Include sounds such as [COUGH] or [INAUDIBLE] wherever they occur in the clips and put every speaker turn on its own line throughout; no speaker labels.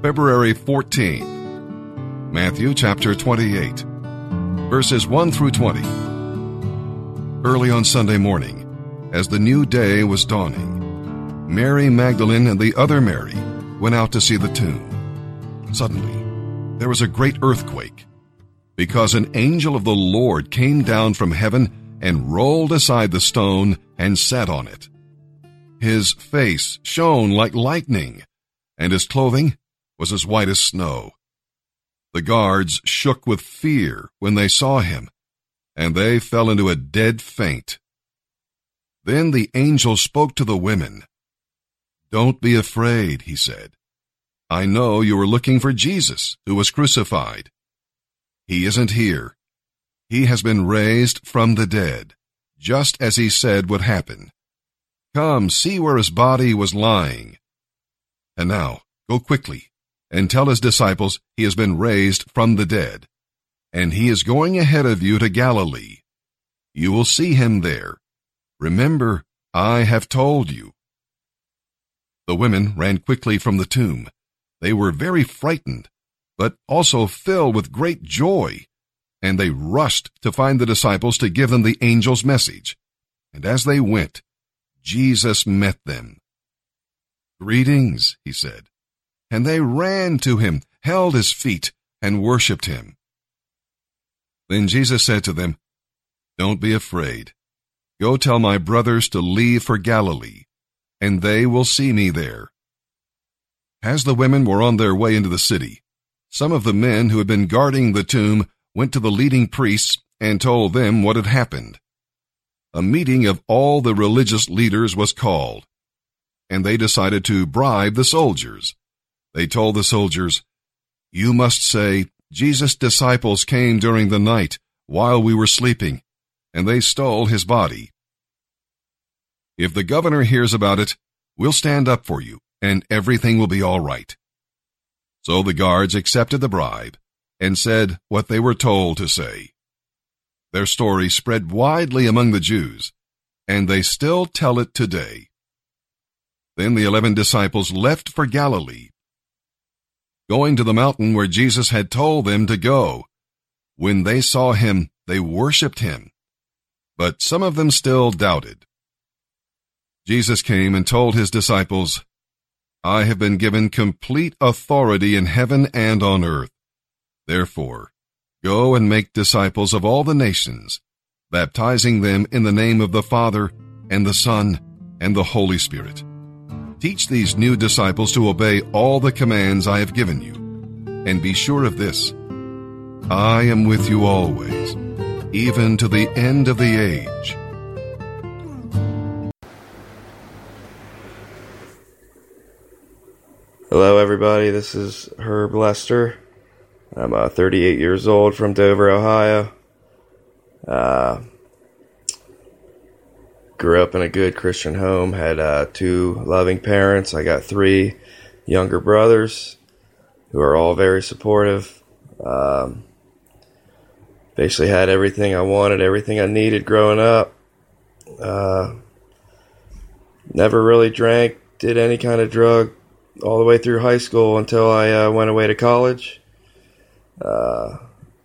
February 14. Matthew chapter 28, verses 1 through 20. Early on Sunday morning, as the new day was dawning, Mary Magdalene and the other Mary went out to see the tomb. Suddenly, there was a great earthquake, because an angel of the Lord came down from heaven and rolled aside the stone and sat on it. His face shone like lightning, and his clothing was as white as snow. The guards shook with fear when they saw him, and they fell into a dead faint. Then the angel spoke to the women. Don't be afraid, he said. I know you are looking for Jesus, who was crucified. He isn't here. He has been raised from the dead, just as he said would happen. Come, see where his body was lying. And now, go quickly and tell his disciples he has been raised from the dead, and he is going ahead of you to Galilee. You will see him there. Remember, I have told you. The women ran quickly from the tomb. They were very frightened, but also filled with great joy, and they rushed to find the disciples to give them the angel's message. And as they went, Jesus met them. Greetings, he said. And they ran to him, held his feet, and worshipped him. Then Jesus said to them, Don't be afraid. Go tell my brothers to leave for Galilee, and they will see me there. As the women were on their way into the city, some of the men who had been guarding the tomb went to the leading priests and told them what had happened. A meeting of all the religious leaders was called, and they decided to bribe the soldiers. They told the soldiers, You must say, Jesus' disciples came during the night while we were sleeping, and they stole his body. If the governor hears about it, we'll stand up for you, and everything will be all right. So the guards accepted the bribe and said what they were told to say. Their story spread widely among the Jews, and they still tell it today. Then the eleven disciples left for Galilee going to the mountain where Jesus had told them to go. When they saw him, they worshipped him. But some of them still doubted. Jesus came and told his disciples, I have been given complete authority in heaven and on earth. Therefore, go and make disciples of all the nations, baptizing them in the name of the Father, and the Son, and the Holy Spirit Teach these new disciples to obey all the commands I have given you. And be sure of this I am with you always, even to the end of the age.
Hello, everybody. This is Herb Lester. I'm uh, 38 years old from Dover, Ohio. Uh, grew up in a good Christian home, had uh, two loving parents. I got three younger brothers who are all very supportive. Um, basically, had everything I wanted, everything I needed growing up. Uh, never really drank, did any kind of drug all the way through high school until I uh, went away to college. Uh,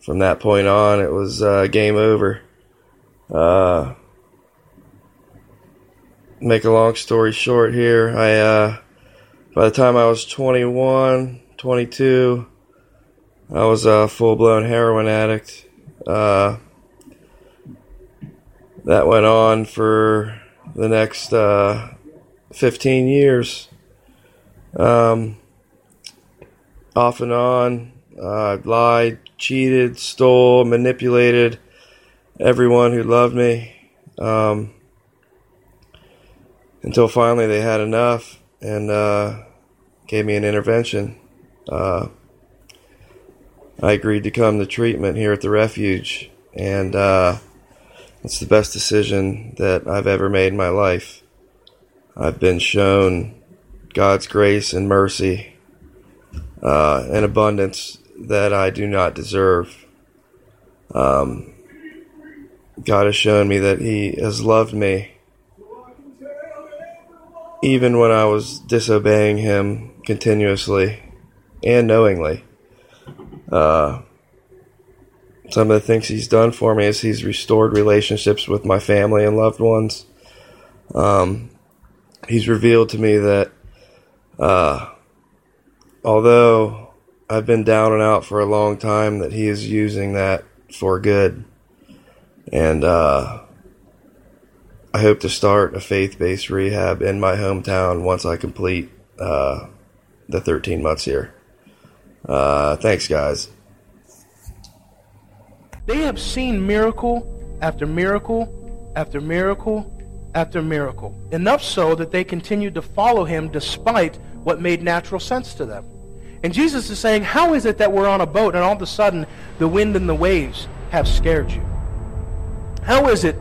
from that point on, it was uh, game over. Uh, make a long story short here, I uh, by the time I was 21, 22, I was a full blown heroin addict. Uh, that went on for the next uh, 15 years. Um, off and on, I lied, cheated, stole, manipulated everyone who loved me. Um, until finally they had enough and uh, gave me an intervention. Uh, I agreed to come to treatment here at the refuge, and uh, it's the best decision that I've ever made in my life. I've been shown God's grace and mercy uh, and abundance that I do not deserve. Um, God has shown me that He has loved me even when I was disobeying him continuously. and knowingly. Uh, some of the things he's done for me is he's restored relationships with my family and loved ones. Um, he's revealed to me that uh, although I've been down and out for a long time, that he is using that for good. And uh, I hope to start a faith based rehab in my hometown once I complete uh, the 13 months here. Uh, thanks, guys.
They have seen miracle after miracle after miracle after miracle. Enough so that they continued to follow him despite what made natural sense to them. And Jesus is saying, How is it that we're on a boat and all of a sudden the wind and the waves have scared you? How is it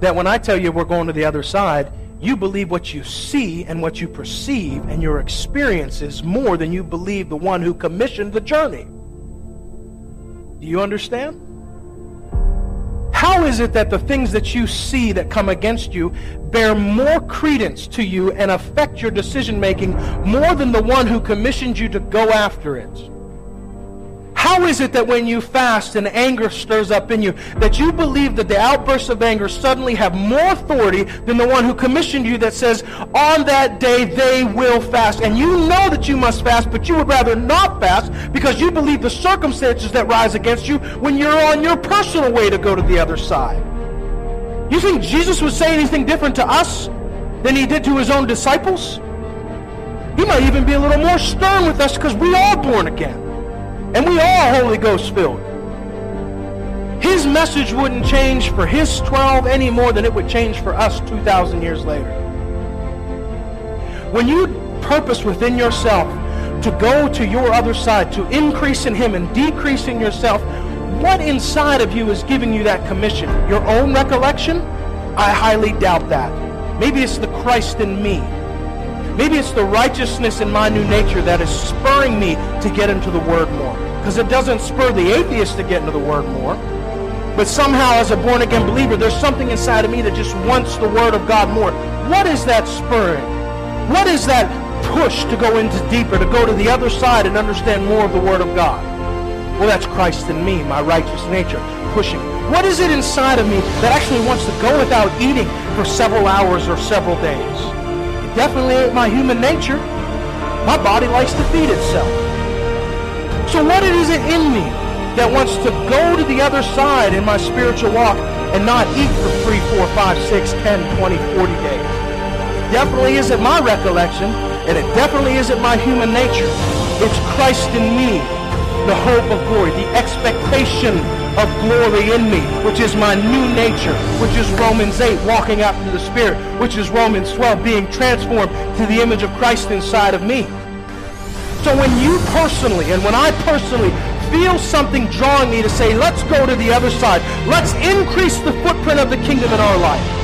that when I tell you we're going to the other side, you believe what you see and what you perceive and your experiences more than you believe the one who commissioned the journey? Do you understand? How is it that the things that you see that come against you bear more credence to you and affect your decision making more than the one who commissioned you to go after it? How is it that when you fast and anger stirs up in you, that you believe that the outbursts of anger suddenly have more authority than the one who commissioned you that says, on that day they will fast? And you know that you must fast, but you would rather not fast because you believe the circumstances that rise against you when you're on your personal way to go to the other side. You think Jesus would say anything different to us than he did to his own disciples? He might even be a little more stern with us because we are born again. And we are Holy Ghost filled. His message wouldn't change for his 12 any more than it would change for us 2,000 years later. When you purpose within yourself to go to your other side, to increase in him and decrease in yourself, what inside of you is giving you that commission? Your own recollection? I highly doubt that. Maybe it's the Christ in me Maybe it's the righteousness in my new nature that is spurring me to get into the Word more. Because it doesn't spur the atheist to get into the Word more. But somehow, as a born again believer, there's something inside of me that just wants the Word of God more. What is that spurring? What is that push to go into deeper, to go to the other side and understand more of the Word of God? Well, that's Christ in me, my righteous nature, pushing. What is it inside of me that actually wants to go without eating for several hours or several days? Definitely ain't my human nature. My body likes to feed itself. So what is it in me that wants to go to the other side in my spiritual walk and not eat for 3, 4, 5, 6, 10, 20, 40 days? Definitely isn't my recollection, and it definitely isn't my human nature. It's Christ in me, the hope of glory, the expectation of glory in me, which is my new nature, which is Romans 8, walking out the Spirit, which is Romans 12, being transformed to the image of Christ inside of me. So when you personally, and when I personally feel something drawing me to say, let's go to the other side, let's increase the footprint of the kingdom in our life,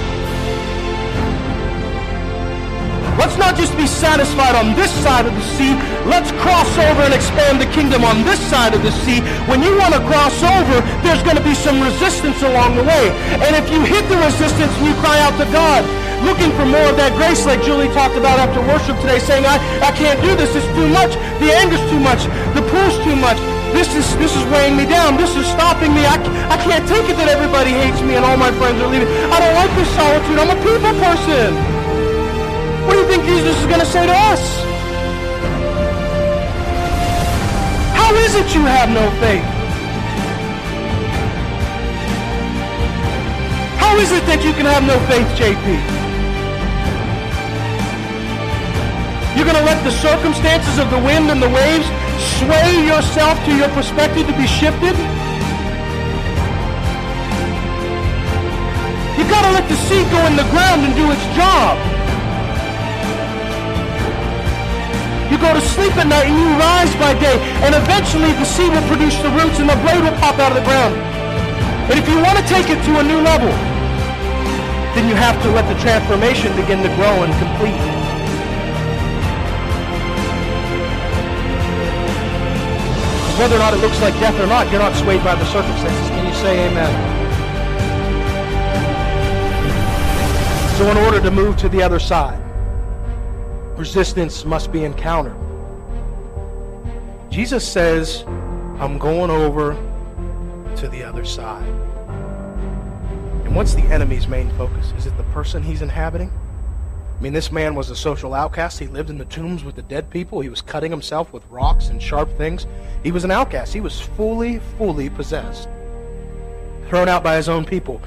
Let's not just be satisfied on this side of the sea. Let's cross over and expand the kingdom on this side of the sea. When you want to cross over, there's going to be some resistance along the way. And if you hit the resistance and you cry out to God, looking for more of that grace like Julie talked about after worship today, saying, I, I can't do this. It's too much. The anger's too much. The pool's too much. This is, this is weighing me down. This is stopping me. I, I can't take it that everybody hates me and all my friends are leaving. I don't like this solitude. I'm a people person. What do you think Jesus is going to say to us? How is it you have no faith? How is it that you can have no faith, JP? You're going to let the circumstances of the wind and the waves sway yourself to your perspective to be shifted? You've got to let the seed go in the ground and do its job. You go to sleep at night and you rise by day. And eventually the seed will produce the roots and the blade will pop out of the ground. And if you want to take it to a new level, then you have to let the transformation begin to grow and complete. Whether or not it looks like death or not, you're not swayed by the circumstances. Can you say amen? So in order to move to the other side, resistance must be encountered. Jesus says, I'm going over to the other side. And what's the enemy's main focus? Is it the person he's inhabiting? I mean, this man was a social outcast. He lived in the tombs with the dead people. He was cutting himself with rocks and sharp things. He was an outcast. He was fully, fully possessed, thrown out by his own people.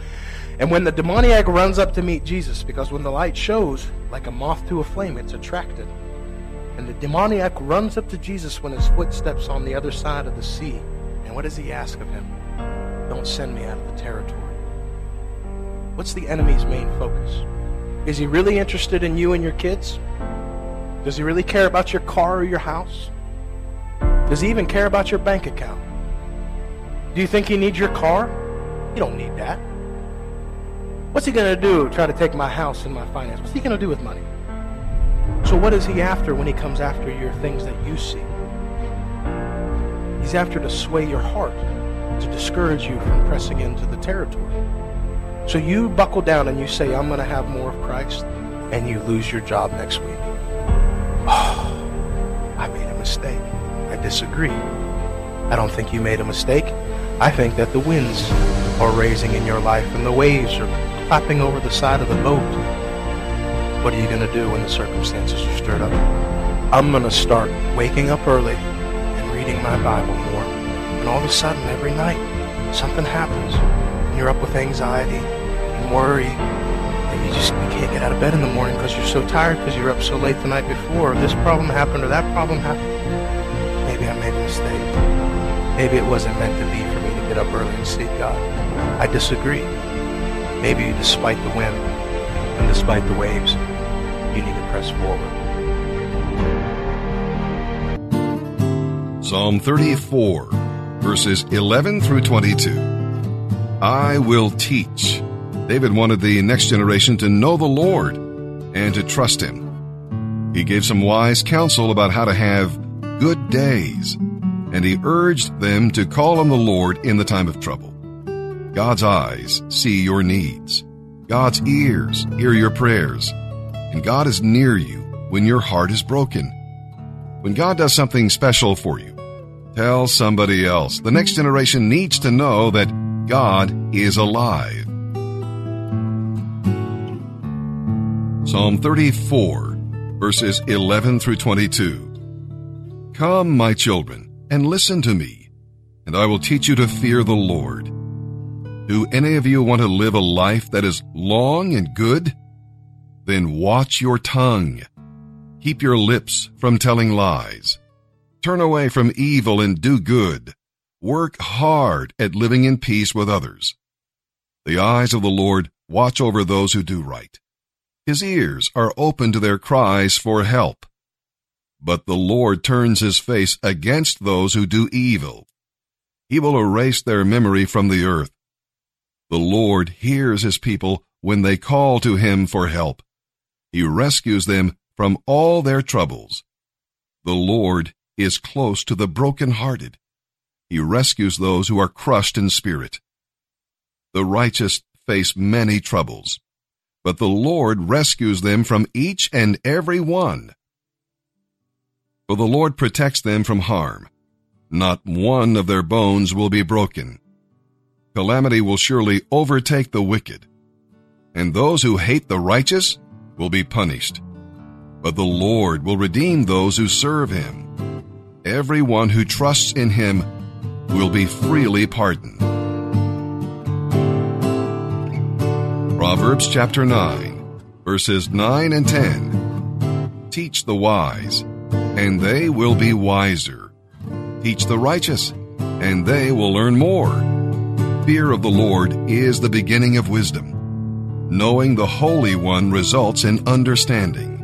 And when the demoniac runs up to meet Jesus, because when the light shows like a moth to a flame, it's attracted. And the demoniac runs up to Jesus when his foot steps on the other side of the sea. And what does he ask of him? Don't send me out of the territory. What's the enemy's main focus? Is he really interested in you and your kids? Does he really care about your car or your house? Does he even care about your bank account? Do you think he needs your car? You don't need that. What's he going to do? Try to take my house and my finance? What's he going to do with money? So what is he after when he comes after your things that you see? He's after to sway your heart, to discourage you from pressing into the territory. So you buckle down and you say, I'm going to have more of Christ, and you lose your job next week. Oh, [SIGHS] I made a mistake. I disagree. I don't think you made a mistake. I think that the winds are raising in your life and the waves are clapping over the side of the boat. What are you going to do when the circumstances are stirred up? I'm going to start waking up early and reading my Bible more. And all of a sudden, every night, something happens. And you're up with anxiety and worry. And you just you can't get out of bed in the morning because you're so tired because you're up so late the night before. This problem happened or that problem happened. Maybe I made a mistake. Maybe it wasn't meant to be for me to get up early and seek God. I disagree. Maybe despite the wind and despite the waves, you need to press forward.
Psalm 34, verses 11 through 22. I will teach. David wanted the next generation to know the Lord and to trust Him. He gave some wise counsel about how to have good days, and he urged them to call on the Lord in the time of trouble. God's eyes see your needs. God's ears hear your prayers. And God is near you when your heart is broken. When God does something special for you, tell somebody else. The next generation needs to know that God is alive. Psalm 34, verses 11 through 22. Come, my children, and listen to me, and I will teach you to fear the Lord. Do any of you want to live a life that is long and good? Then watch your tongue. Keep your lips from telling lies. Turn away from evil and do good. Work hard at living in peace with others. The eyes of the Lord watch over those who do right. His ears are open to their cries for help. But the Lord turns his face against those who do evil. He will erase their memory from the earth. The Lord hears his people when they call to him for help. He rescues them from all their troubles. The Lord is close to the broken-hearted. He rescues those who are crushed in spirit. The righteous face many troubles, but the Lord rescues them from each and every one. For the Lord protects them from harm. Not one of their bones will be broken. Calamity will surely overtake the wicked, and those who hate the righteous will be punished. But the Lord will redeem those who serve him. Everyone who trusts in him will be freely pardoned. Proverbs chapter 9, verses 9 and 10. Teach the wise, and they will be wiser. Teach the righteous, and they will learn more. Fear of the Lord is the beginning of wisdom. Knowing the Holy One results in understanding.